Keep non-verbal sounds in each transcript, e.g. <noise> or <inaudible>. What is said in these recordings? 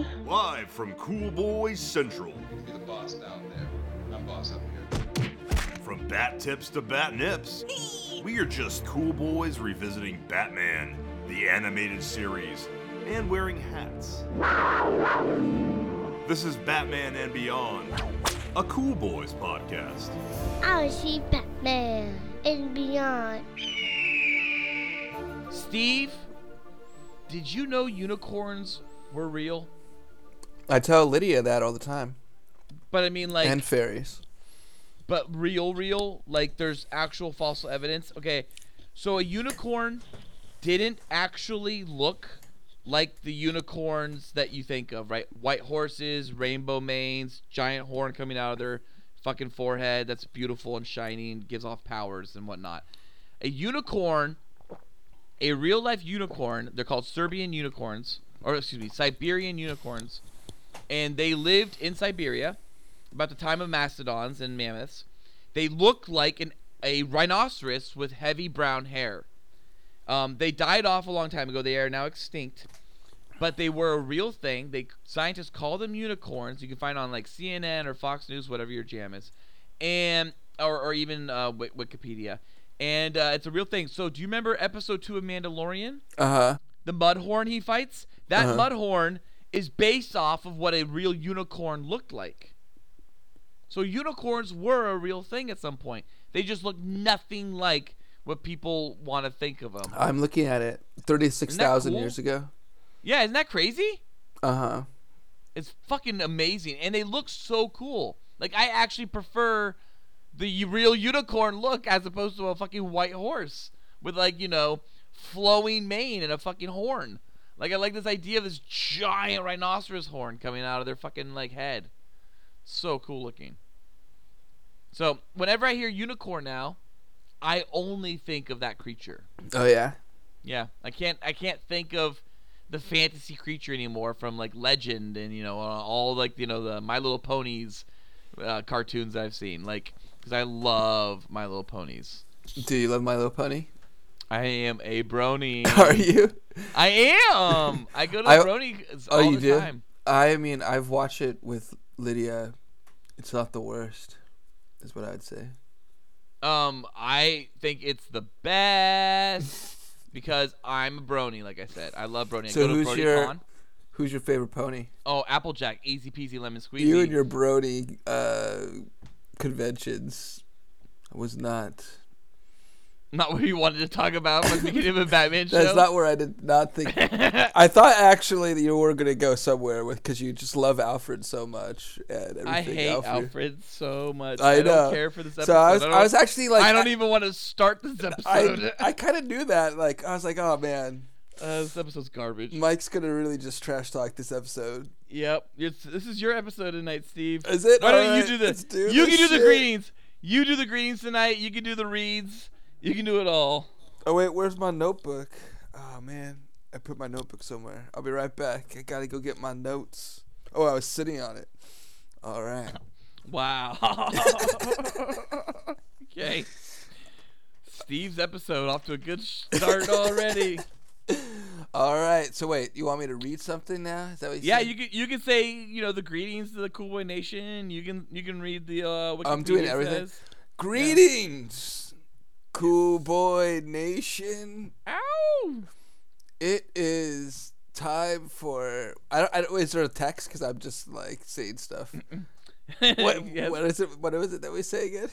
Hello. Live from Cool Boys Central. You're the boss down there. I'm boss up here. From bat tips to bat nips, we are just cool boys revisiting Batman, the animated series, and wearing hats. This is Batman and Beyond, a Cool Boys podcast. I see Batman and beyond. Steve, did you know unicorns were real? I tell Lydia that all the time. But I mean, like, and fairies. but real, real. Like, there's actual fossil evidence. Okay, so a unicorn didn't actually look like the unicorns that you think of, right? White horses, rainbow manes, giant horn coming out of their fucking forehead. That's beautiful and shiny and gives off powers and whatnot. A unicorn, a real life unicorn, they're called Serbian unicorns, or excuse me, Siberian unicorns, and they lived in Siberia about the time of mastodons and mammoths. They looked like an, a rhinoceros with heavy brown hair. Um, they died off a long time ago. They are now extinct, but they were a real thing. They scientists call them unicorns. You can find on like CNN or Fox News, whatever your jam is, and or, or even uh, Wikipedia. And uh, it's a real thing. So, do you remember episode two of Mandalorian? Uh huh. the mudhorn he fights, that Uh-huh. mudhorn is based off of what a real unicorn looked like. So unicorns were a real thing at some point. They just look nothing like what people want to think of them. I'm looking at it. Thirty-six thousand cool? years ago. Yeah, isn't that crazy? Uh huh. It's fucking amazing, and they look so cool. Like I actually prefer the real unicorn look as opposed to a fucking white horse with like you know flowing mane and a fucking horn. Like I like this idea of this giant rhinoceros horn coming out of their fucking like head. So cool looking. So whenever I hear unicorn now, I only think of that creature. Oh yeah. Yeah, I can't I can't think of the fantasy creature anymore from like Legend and you know uh, all like you know the My Little Ponies uh, cartoons I've seen like because I love My Little Ponies. Do you love My Little Pony? I am a brony. <laughs> Are you? I am. I go to I- brony Oh, you the do. time. I mean, I've watched it with Lydia. It's not the worst, is what I'd say. Um, I think it's the best because I'm a brony. Like I said, I love brony. I So go to who's BronyCon. your- Who's your favorite pony? Oh, Applejack, easy peasy lemon squeezy. You and your brony uh, conventions was not. Not what you wanted to talk about from the beginning of a Batman <laughs> show. That's not where I did not think. <laughs> I thought actually that you were gonna go somewhere with because you just love Alfred so much and everything. I hate Alfred. Alfred. so much. I I, don't care for this episode. So I was, don't, I was actually like, I don't even want to start this episode. I, I kind of knew that. Like, I was like, oh man, uh, this episode's garbage. Mike's gonna really just trash talk this episode. Yep. It's, this is your episode tonight, Steve. Is it? Why don't you do this? do you this can do the shit. greetings. You do the greetings tonight. You can do the reads. You can do it all. Oh wait, where's my notebook? Oh man, I put my notebook somewhere. I'll be right back. I gotta go get my notes. Oh, I was sitting on it. All right. <laughs> Wow. <laughs> okay. Steve's episode off to a good start <laughs> already. All right. So wait, you want me to read something now? Is that what you Yeah, said? you can you can say you know the greetings to the Cool Boy Nation. You can you can read the uh. Wikipedia I'm doing everything. says. Greetings, cool boy nation. Ow! It is time for. I don't. I is there a text? Because I'm just like saying stuff. What, <laughs> Yes. what is it? What is it that we say again?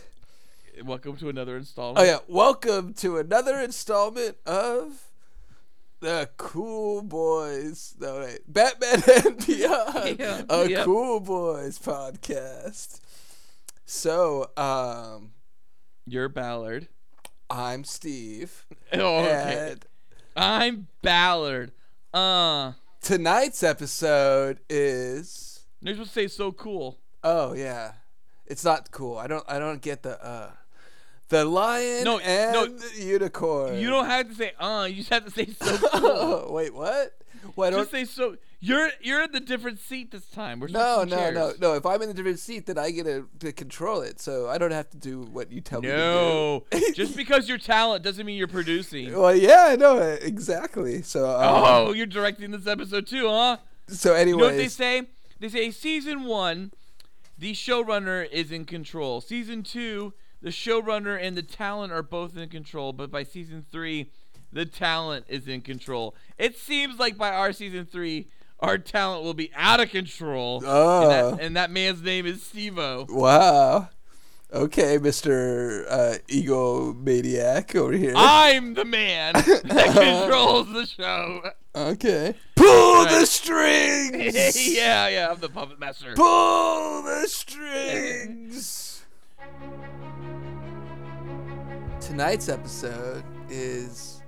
Welcome to another installment. Oh yeah, welcome to another installment of the Cool Boys. No wait, Batman <laughs> and Beyond, <laughs> Yeah, a yep. Cool Boys podcast. So, um, You're Ballard. I'm Steve, <laughs> Oh, okay. and I'm Ballard. Uh, tonight's episode is. you're supposed to say so cool. Oh yeah, it's not cool. I don't. I don't get the uh, the lion No, and no, the unicorn. You don't have to say uh. You just have to say so <laughs> cool. Wait, what? What? just say so. You're you're in the different seat this time. We're No, no, no, chairs. no. If I'm in the different seat, then I get to, to control it, so I don't have to do what you tell No, me. <laughs> No. Just because you're talent doesn't mean you're producing. well, yeah, I know exactly. So, um, Oh, you're directing this episode too, huh? So You know what they say? They say season one, the showrunner is in control. Season two, the showrunner and the talent are both in control. But by season three, the talent is in control. It seems like by our season three, our talent will be out of control. Oh. And, that, and that man's name is Stevo. wow. Okay, Mister uh, Ego Maniac over here. I'm the man that <laughs> controls the show. okay. Pull the Right. strings. <laughs> yeah, yeah, I'm the puppet master. Pull the strings. Tonight's episode is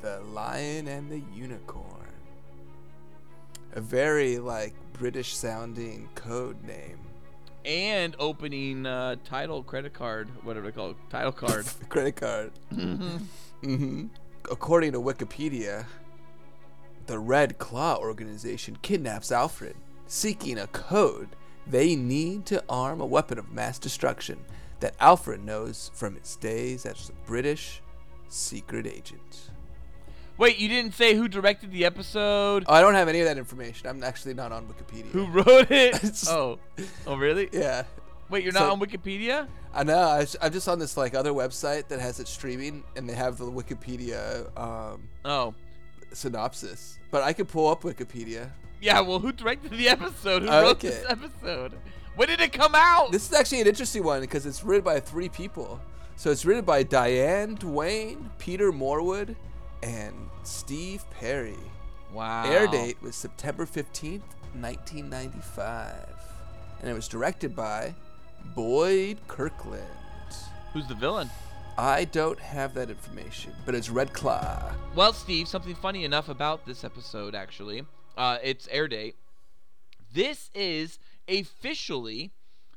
The Lion and the Unicorn. A very like British sounding code name. And opening uh, title credit card, whatever they call it, title card. <laughs> Credit card. hmm According to Wikipedia, the Red Claw organization kidnaps Alfred, seeking a code they need to arm a weapon of mass destruction that Alfred knows from his days as a British secret agent. Wait, you didn't say who directed the episode? Oh, I don't have any of that information. I'm actually not on Wikipedia. who wrote it? <laughs> Oh, oh really? Yeah, Wait, you're not So- on Wikipedia? I know. I, I'm just on this like other website that has it streaming, and they have the Wikipedia um, Oh, synopsis. But I could pull up Wikipedia. yeah. Well, who directed the episode? Who wrote this episode? When did it come out? This is actually an interesting one because it's written by three people. So it's written by Diane Duane, Peter Morwood, and Steve Perry. wow. Air date was September 15th, 1995. And it was directed by Boyd Kirkland. Who's the villain? I don't have that information, but it's Red Claw. Well, Steve, something funny enough about this episode, actually. Uh, its air date. This is officially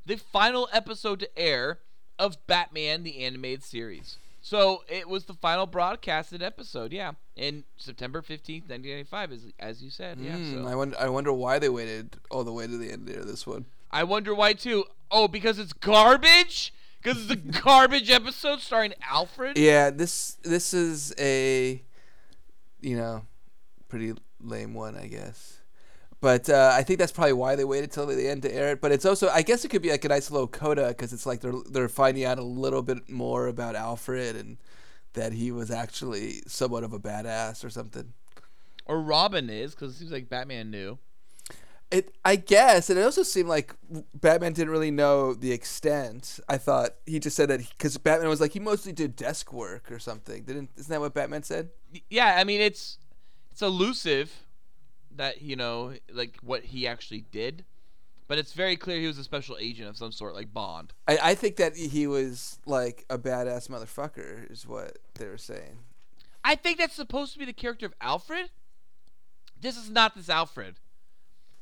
the final episode to air of Batman the Animated Series. So it was the final broadcasted episode, yeah, in September 15th, 1995, as, as you said. Yeah, Hmm, so. I wonder. I wonder why they waited all the way to the end of this one. I wonder why, too. Oh, because it's garbage? Because it's a <laughs> garbage episode starring Alfred? Yeah, this this is a, you know, pretty lame one, I guess. But uh, I think that's probably why they waited till the end to air it. But it's also, I guess, it could be like a nice little coda because it's like they're they're finding out a little bit more about Alfred and that he was actually somewhat of a badass or something. Or Robin is, because it seems like Batman knew. It, I guess, and it also seemed like Batman didn't really know the extent. I thought he just said that because Batman was like he mostly did desk work or something. Didn't isn't that what Batman said? yeah, I mean it's it's elusive that you know like what he actually did, but it's very clear he was a special agent of some sort, like Bond. I, I think that he was like a badass motherfucker, is what they were saying. I think that's supposed to be the character of Alfred. This is not this Alfred.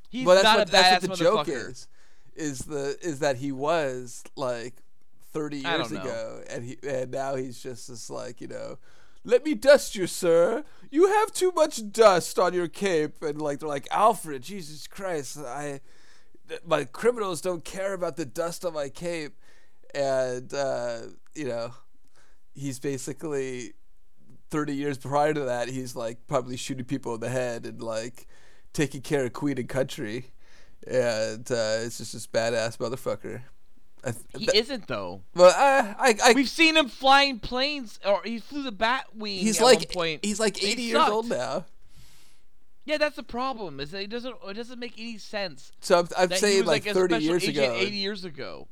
He's well, that's not what a that's badass the joke motherfucker. is. Is the is that he was like thirty years ago, and he and now he's just this like you know. Let me dust you, sir. You have too much dust on your cape, and like they're like Alfred. Jesus Christ, I, my criminals don't care about the dust on my cape, and uh, you know, he's basically 30 years prior to that, he's like probably shooting people in the head and like taking care of Queen and Country. And uh, it's just this badass motherfucker. Th- He th- isn't though. well, I, I, I We've seen him flying planes, or he flew the Batwing. he's at like one point. he's like He 80 years old now. Yeah, that's the problem. Is that it doesn't it doesn't make any sense. So I'm, I'm saying like, like, 30 special years ago, 80 years ago.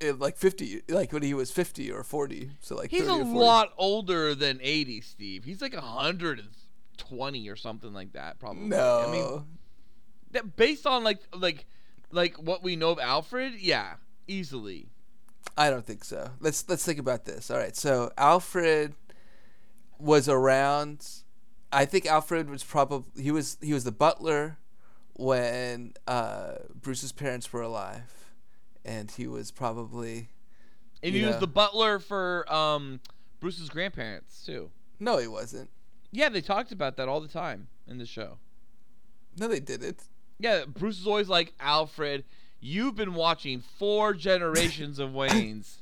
eh, like 50, like when he was 50 or 40. So like He's a lot older than 80, Steve. He's like 120 or something like that, probably. No, I mean, that based on like like like what we know of Alfred, yeah, easily. I don't think so. Let's let's think about this. All right. So Alfred was around. I think Alfred was probably he was he was the butler when uh, Bruce's parents were alive, and he was probably And he was the butler for um Bruce's grandparents too. no, he wasn't. Yeah, they talked about that all the time in the show. No, they didn't. Yeah, Bruce is always like Alfred. You've been watching four generations of Waynes.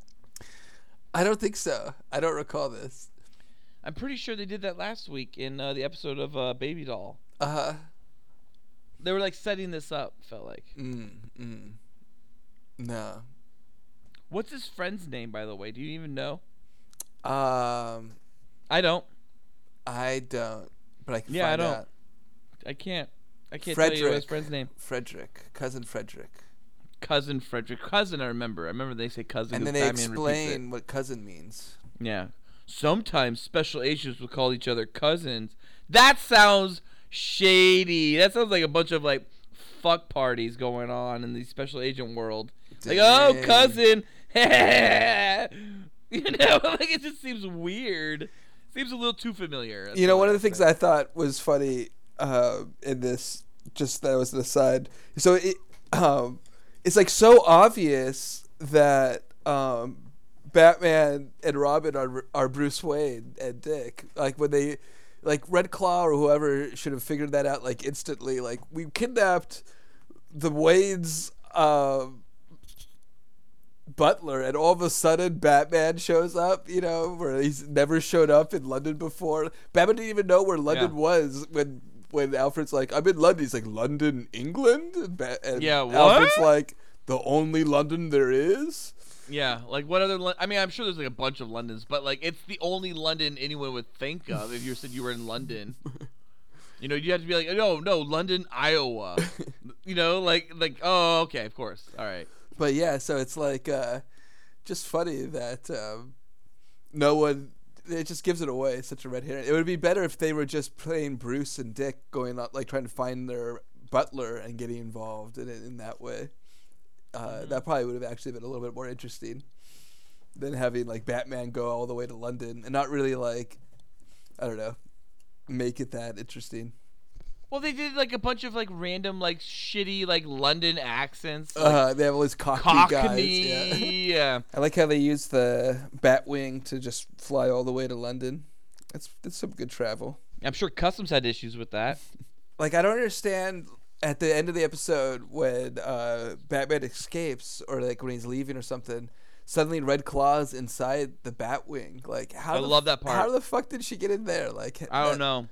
<coughs> I don't think so. I don't recall this. I'm pretty sure they did that last week in uh, the episode of uh, Baby Doll. Uh huh. They were like setting this up. Felt like. Mm, mm. No. What's his friend's name, by the way? Do you even know? Um, I don't. I don't, but I can Yeah, I don't. out. I can't. I can't tell you his Frederick. friend's name. Frederick, cousin Frederick, Cousin Frederick. Cousin, I remember. I remember they say cousin. and then they Batman explain what cousin means. Yeah. Sometimes special agents will call each other cousins. That sounds shady. That sounds like a bunch of like fuck parties going on in the special agent world. Like, oh, cousin. <laughs> you know, <laughs> like it just seems weird. Seems a little too familiar. That's You know, one of the things. I thought was funny uh, in this, just that was an aside. So it, um, it's like so obvious that um, Batman and Robin are are Bruce Wayne and Dick. Like when they, like Red Claw or whoever should have figured that out like instantly. Like we kidnapped the Waynes. Um, Butler, and all of a sudden Batman shows up. You know, where he's never showed up in London before. Batman didn't even know where London Yeah. was when when Alfred's like, "I'm in London." He's like, "London, England?" And, Yeah, Alfred's like, "The only London there is." Yeah, like what other? I mean, I'm sure there's like a bunch of Londons, but like it's the only London anyone would think of if you said you were in London. You know, you have to be like, no, no, London, Iowa. <laughs> you know, like, like, oh, okay, of course, all right. But yeah, so it's like uh, just funny that um, no one. It just gives it away. It's such a red herring. It would be better if they were just playing Bruce and Dick, going out like trying to find their butler and getting involved in it in that way. Uh, That probably would have actually been a little bit more interesting than having like Batman go all the way to London and not really like I don't know make it that interesting. Well, they did like a bunch of like random, like shitty, like London accents, like Uh, they have all these cockney, Cockney. guys. Yeah. yeah. <laughs> I like how they use the Batwing to just fly all the way to London. That's that's some good travel. I'm sure Customs had issues with that. <laughs> Like I don't understand at the end of the episode when uh, Batman escapes or like when he's leaving or something. Suddenly, Red Claw's inside the Batwing. Like, how? I love f- that part. How the fuck did she get in there? Like, I don't that- know.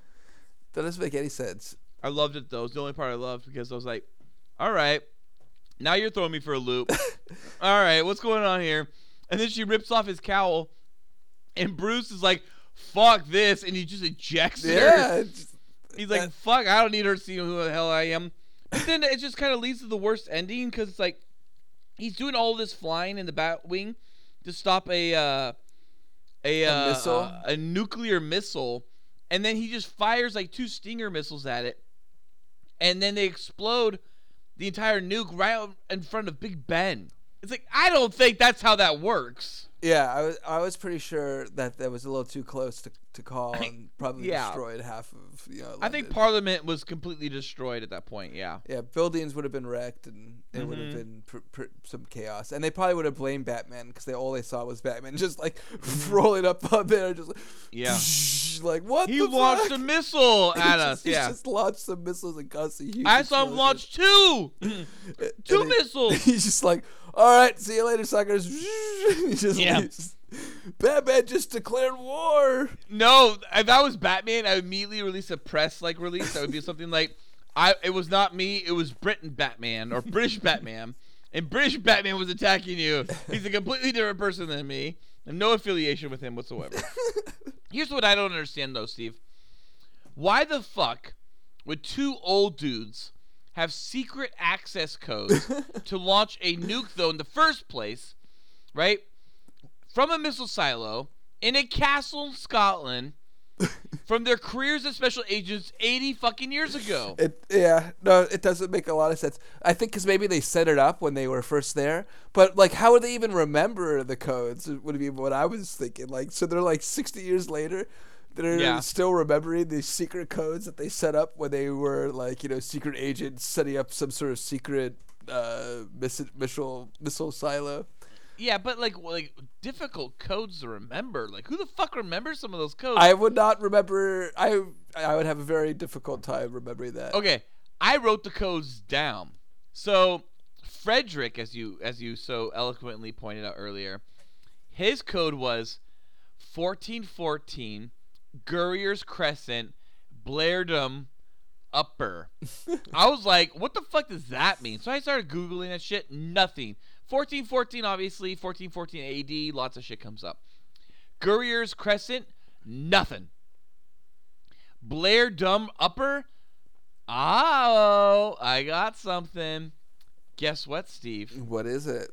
That doesn't make any sense. I loved it though. It's the only part I loved because I was like, all right, now you're throwing me for a loop. <laughs> all right, what's going on here? And then she rips off his cowl, and Bruce is like, fuck this, and he just ejects her. Yeah. <laughs> it's- He's like, fuck, I don't need her to see who the hell I am. But then it just kind of leads to the worst ending because it's like he's doing all this flying in the Batwing to stop a uh, a, A uh, missile? a nuclear missile, and then he just fires like two Stinger missiles at it, and then they explode the entire nuke right in front of Big Ben. It's like I don't think that's how that works. Yeah, I was I was pretty sure that that was a little too close to, to call and probably yeah. destroyed half of you know. I think Parliament was completely destroyed at that point. Yeah. Yeah, buildings would have been wrecked and it would have Mhm. been pr- pr- some chaos. And they probably would have blamed Batman because they all they saw was Batman <laughs> just like <laughs> rolling up on there, just like, Mm-hmm. Yeah. <laughs> like what? He launched fuck? a missile He at just- us. He Yeah. just launched some missiles and caused a huge. I saw him launch two. And two he- missiles. He's just like, all right, see you later, suckers. he just Yeah. Leaves. Batman just declared war. No, if I was Batman, I would immediately release a press like release. That would be something like, "I it was not me, it was Britain Batman or British <laughs> Batman, and British Batman was attacking you. He's a completely different person than me, and no affiliation with him whatsoever." <laughs> Here's what I don't understand though, Steve. Why the fuck would two old dudes have secret access codes <laughs> to launch a nuke though in the first place, right? From a missile silo in a castle in Scotland <laughs> from their careers as special agents 80 fucking years ago. <laughs> It yeah no it doesn't make a lot of sense. I think because maybe they set it up when they were first there, but like how would they even remember the codes? Would be what I was thinking. Like so they're like sixty years later. They're Yeah. still remembering these secret codes that they set up when they were like you know secret agents setting up some sort of secret uh miss- missile missile silo. Yeah, but like like difficult codes to remember. Like who the fuck remembers some of those codes? I would not remember. I I would have a very difficult time remembering that. okay, I wrote the codes down. So Frederick, as you as you so eloquently pointed out earlier, his code was fourteen fourteen, Gurrier's Crescent, Blairdom, upper. <laughs> I was like, what the fuck does that mean? So I started Googling that shit. Nothing. 1414, obviously. 1414 AD. Lots of shit comes up. Gurrier's Crescent. Nothing. Blair Dumb Upper. Oh, I got something. Guess what, Steve? What is it?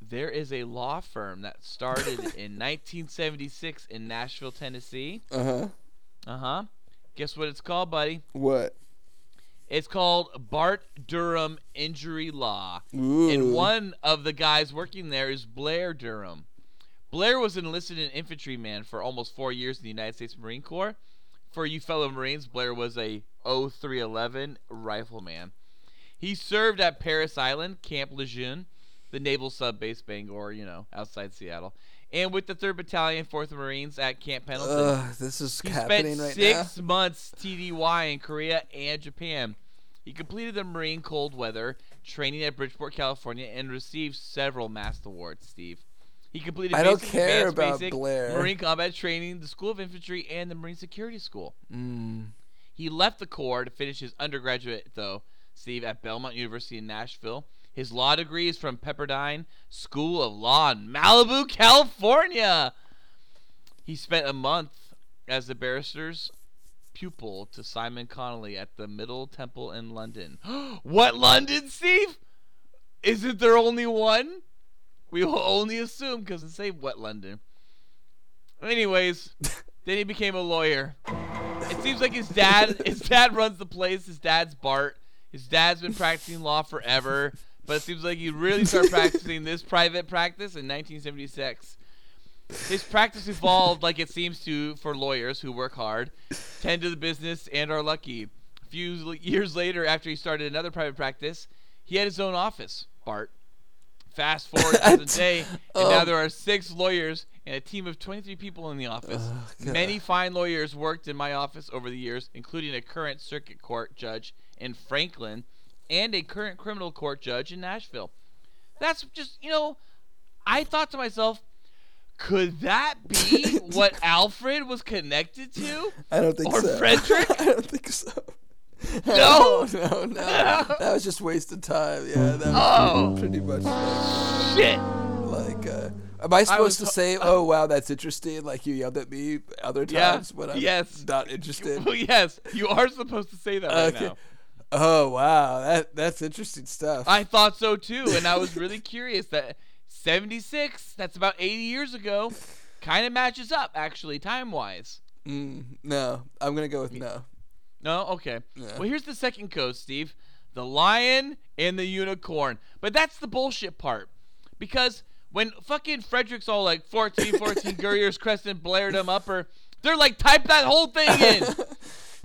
There is a law firm that started <laughs> in 1976 in Nashville, Tennessee. Uh huh. Uh huh. Guess what it's called, buddy? What? It's called Bart Durham Injury Law. Ooh. And one of the guys working there is Blair Durham. Blair was enlisted an infantryman for almost four years in the United States Marine Corps. For you fellow Marines, Blair was a 0311 rifleman. He served at Parris Island, Camp Lejeune, the naval sub base Bangor, you know, outside Seattle, and with the 3rd Battalion, 4th Marines at Camp Pendleton. Ugh, this is He happening spent right six months TDY in Korea and Japan. He completed the Marine cold weather training at Bridgeport, California, and received several MAST awards. Steve, he completed. I don't basic, care about basic, Blair. Marine combat training, the School of Infantry, and the Marine Security School. Mm. He left the Corps to finish his undergraduate, though, Steve, at Belmont University in Nashville. His law degree is from Pepperdine School of Law in Malibu, California. He spent a month as the barrister's pupil to Simon Connolly at the Middle Temple in London. <gasps> what London, Steve? Isn't there only one? We will only assume because it say what London. Anyways, <laughs> then he became a lawyer. It seems like his dad his dad runs the place. His dad's Bart. His dad's been practicing law forever, but it seems like he really started practicing this private practice in 1976. His practice evolved like it seems to for lawyers who work hard, tend to the business, and are lucky. A few years later, after he started another private practice, he had his own office, Bart. Fast forward to the <laughs> day, and oh. now Oh. there are six lawyers and a team of 23 people in the office. God. Many fine lawyers worked in my office over the years, including a current circuit court judge in Franklin and a current criminal court judge in Nashville. That's just, you know, I thought to myself, could that be <laughs> what <laughs> Alfred was connected to? I don't think Or so. Or Frederick? <laughs> I don't think so. No? no, no. that was just wasted time. Yeah, that was Oh. pretty much like, Shit. like, uh, am I supposed was to say, "Oh wow, that's interesting"? Like you yelled at me other Yeah, times when I'm yes. not interested. Well, yes, you are supposed to say that right Okay. now. Oh wow, that that's interesting stuff. I thought so too, and I was really curious that 76, that's about 80 years ago, kind of matches up actually time wise. mm, no, I'm gonna go with no. No, okay. Well, here's the second code, Steve: the lion and the unicorn. But that's the bullshit part, because when fucking Frederick's all like 14, 14, <laughs> Gurrier's Crescent, Blair them upper, they're like type that whole thing in. <laughs>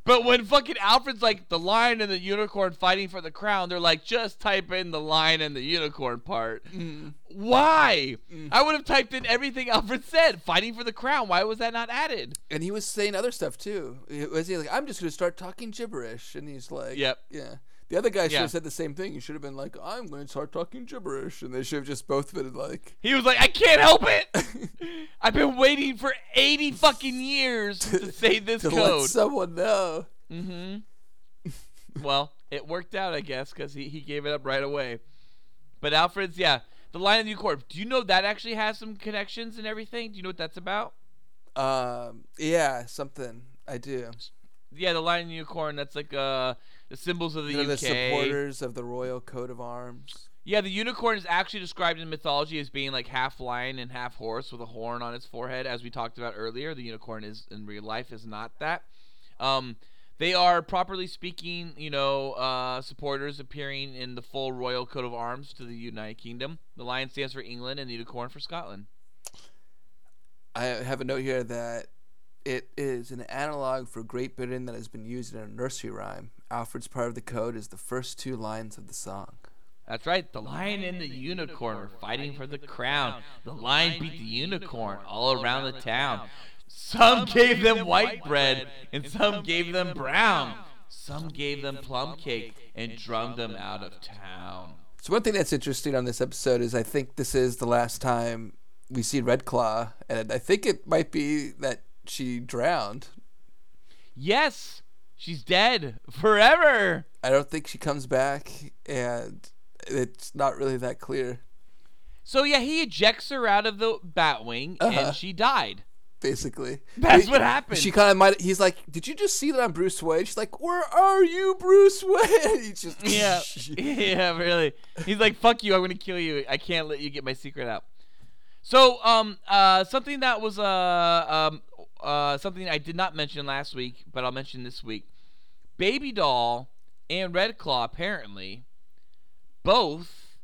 But when fucking Alfred's like the lion and the unicorn fighting for the crown, they're like just type in the lion and the unicorn part. Mm-hmm. Why? Mm. I would have typed in everything Alfred said, fighting for the crown. Why was that not added? And he was saying other stuff too. Was he like, I'm just gonna start talking gibberish? And he's like, Yep. yeah. The other guy should Yeah. have said the same thing. He should have been like, I'm going to start talking gibberish, and they should have just both been like, He was like, I can't help it. <laughs> I've been waiting for 80 fucking years to <laughs> say this to let code. someone know. Mm-hmm. well, it worked out, I guess, because he, he gave it up right away. But Alfred's, yeah, the Lion and the Unicorn. Do you know that actually has some connections and everything? Do you know what that's about? Um, yeah, something I do. Yeah, the Lion and the Unicorn. That's like uh the symbols of the They're UK. the supporters of the royal coat of arms. Yeah, the unicorn is actually described in mythology as being like half lion and half horse with a horn on its forehead, as we talked about earlier. The unicorn is in real life is not that. Um, they are properly speaking, you know, uh, supporters appearing in the full royal coat of arms to the United Kingdom. The lion stands for England and the unicorn for Scotland. I have a note here that it is an analog for Great Britain that has been used in a nursery rhyme. Alfred's part of the code is the first two lines of the song. That's right. The lion and the unicorn were fighting for the crown. The lion beat the unicorn all around the town. Some gave them white bread, and some gave them brown. Some gave them plum cake and drummed them out of town. So one thing that's interesting on this episode is I think this is the last time we see Red Claw, and I think it might be that she drowned. Yes, She's dead forever. I don't think she comes back, and it's not really that clear. So yeah, he ejects her out of the Batwing, Uh-huh. and she died. Basically, <laughs> That's He- what happened. She kind of might. He's like, "Did you just see that I'm Bruce Wayne?" She's like, "Where are you, Bruce <laughs> Wayne?" He's just <laughs> Yeah, yeah, really. He's like, "Fuck you! I'm gonna kill you. I can't let you get my secret out." So, um, uh, something that was uh, um, uh, something I did not mention last week, but I'll mention this week. Baby Doll and Red Claw apparently both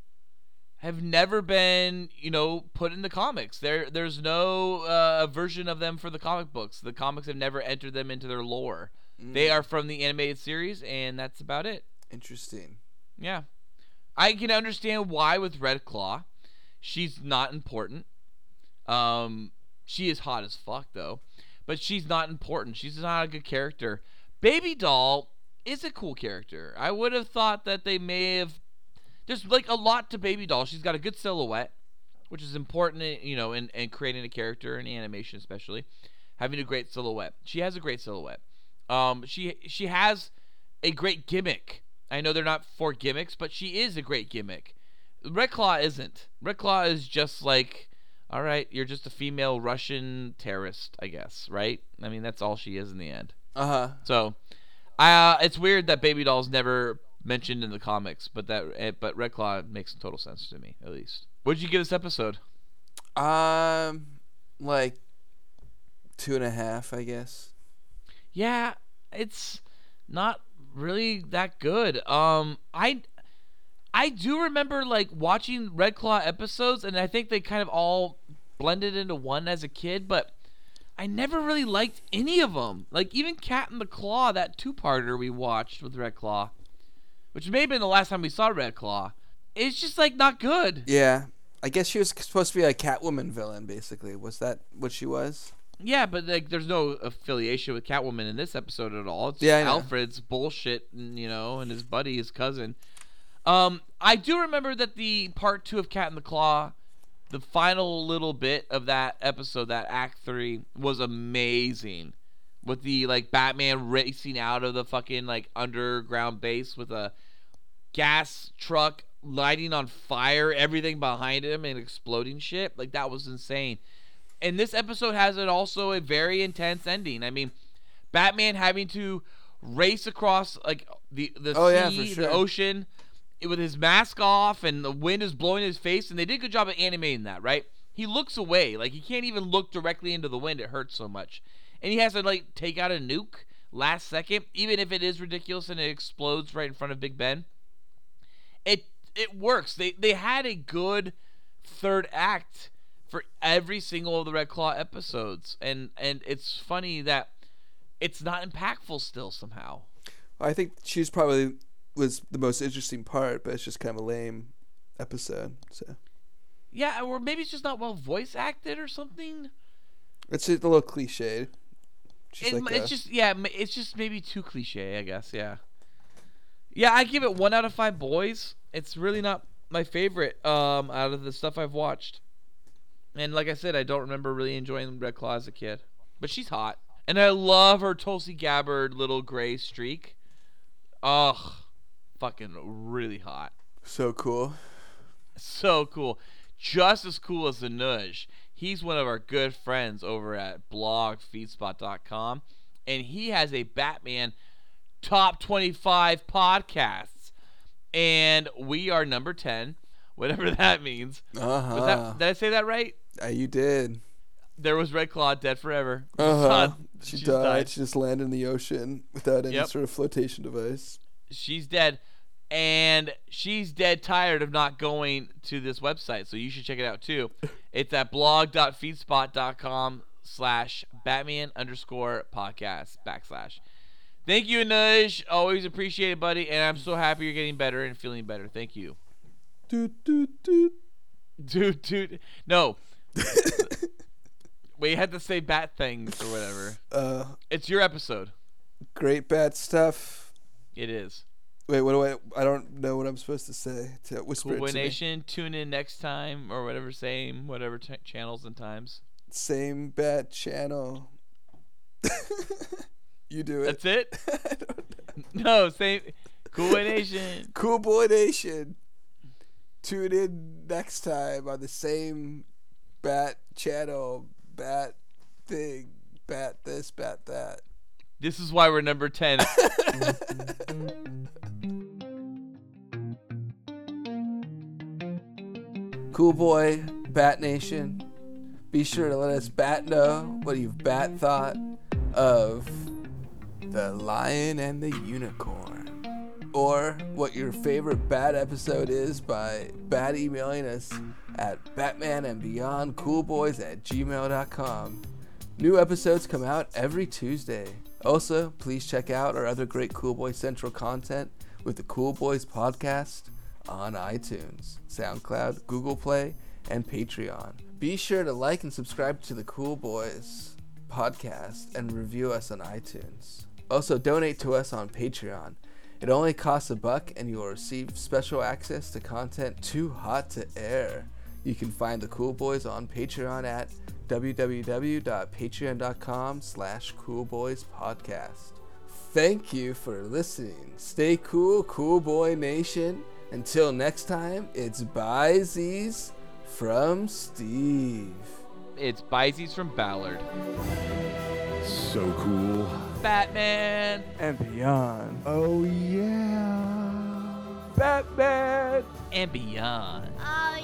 have never been, you know, put in the comics. There, there's no uh, version of them for the comic books. The comics have never entered them into their lore. They are from the animated series, and that's about it. Interesting. Yeah. I can understand why with Red Claw. She's not important. Um she is hot as fuck though. But she's not important. She's not a good character. Baby Doll is a cool character. I would have thought that they may have there's like a lot to Baby Doll. She's got a good silhouette, which is important, in, you know, in, in creating a character in animation especially. Having a great silhouette. She has a great silhouette. Um she she has a great gimmick. I know they're not for gimmicks, but she is a great gimmick. Red Claw isn't. Red Claw is just like, all right, you're just a female Russian terrorist, I guess, right? I mean, that's all she is in the end. Uh huh. So, uh, it's weird that Baby Doll's never mentioned in the comics, but that, eh, but Red Claw makes total sense to me, at least. What did you give this episode? Um, like two and a half, I guess. Yeah, it's not really that good. Um, I I do remember like watching Red Claw episodes, and I think they kind of all blended into one as a kid, but I never really liked any of them. Like even Cat and the Claw, that two-parter we watched with Red Claw, which may have been the last time we saw Red Claw. It's just like not good. Yeah, I guess she was supposed to be a Catwoman villain. Basically, was that what she was? Yeah, but like, there's no affiliation with Catwoman in this episode at all. It's Yeah, I just know. Alfred's bullshit, and, you know, and his buddy, his cousin. Um, I do remember that the part two of Cat and the Claw, the final little bit of that episode, that Act Three, was amazing. With the like Batman racing out of the fucking like underground base with a gas truck lighting on fire, everything behind him and exploding shit. Like that was insane. And this episode has it also a very intense ending. I mean, Batman having to race across like the the Oh, sea, yeah, for the ocean, with his mask off and the wind is blowing his face. And they did a good job of animating that, right? He looks away, like he can't even look directly into the wind. It hurts so much, and he has to like take out a nuke last second, even if it is ridiculous and it explodes right in front of Big Ben. It it works. They they had a good third act for every single of the Red Claw episodes, and and it's funny that it's not impactful still somehow. I think she's probably was the most interesting part, but it's just kind of a lame episode. So Yeah, or maybe it's just not well voice acted or something. it's a little cliched. She's It, like it's a- just yeah, it's just maybe too cliche, I guess. Yeah. Yeah, I give it one out of five boys. It's really not my favorite um, out of the stuff I've watched. And like I said, I don't remember really enjoying Red Claw as a kid. But she's hot. And I love her Tulsi Gabbard little gray streak. Ugh. Fucking really hot. so cool. So cool. Just as cool as the Nudge. He's one of our good friends over at blogfeedspot.com. And he has a Batman top 25 podcasts. And we are number 10, <laughs> whatever that means. Uh huh. That, did I say that right? Uh, you did. There was Red Claw dead forever. Uh huh. <laughs> She died. died. She just landed in the ocean without any Yep. sort of flotation device. She's dead. And she's dead tired of not going to this website. So you should check it out too. <laughs> It's at blog.feedspot.com slash Batman underscore podcast backslash. Thank you, Nudge. Always appreciate it, buddy. And I'm so happy you're getting better and feeling better. Thank you. Doot, doot, doot. Dude, dude. No. <laughs> we had to say bat things or whatever. Uh, It's your episode. great bat stuff. It is. Wait, what do I? I don't know what I'm supposed to say. To whisper Cool Boy it to me. Nation. Tune in next time or whatever, same, whatever t- channels and times. Same bat channel. <laughs> You do it. That's it. <laughs> no, same. Cool Boy Nation. <laughs> Cool Boy Nation. Tune in next time on the same bat channel, bat thing, bat this, bat that. This is why we're number ten. <laughs> Cool Boy, Bat Nation. Be sure to let us bat know what you've bat thought of The Lion and the Unicorn. Or what your favorite bat episode is by bat emailing us at batmanandbeyondcoolboys at gmail.com. New episodes come out every Tuesday. Also, please check out our other great Cool Boy Central content with the Cool Boys podcast on iTunes, SoundCloud, Google Play, and Patreon. Be sure to like and subscribe to the Cool Boys podcast and review us on iTunes. Also, donate to us on Patreon. It only costs a buck and you will receive special access to content too hot to air. You can find the Cool Boys on Patreon at www.patreon.com slash coolboyspodcast. Thank you for listening. Stay cool, Cool Boy Nation. Until next time, it's bye Z's from Steve. it's Bises from Ballard. So cool. Batman. And beyond. Oh, yeah. Batman! And beyond. Oh,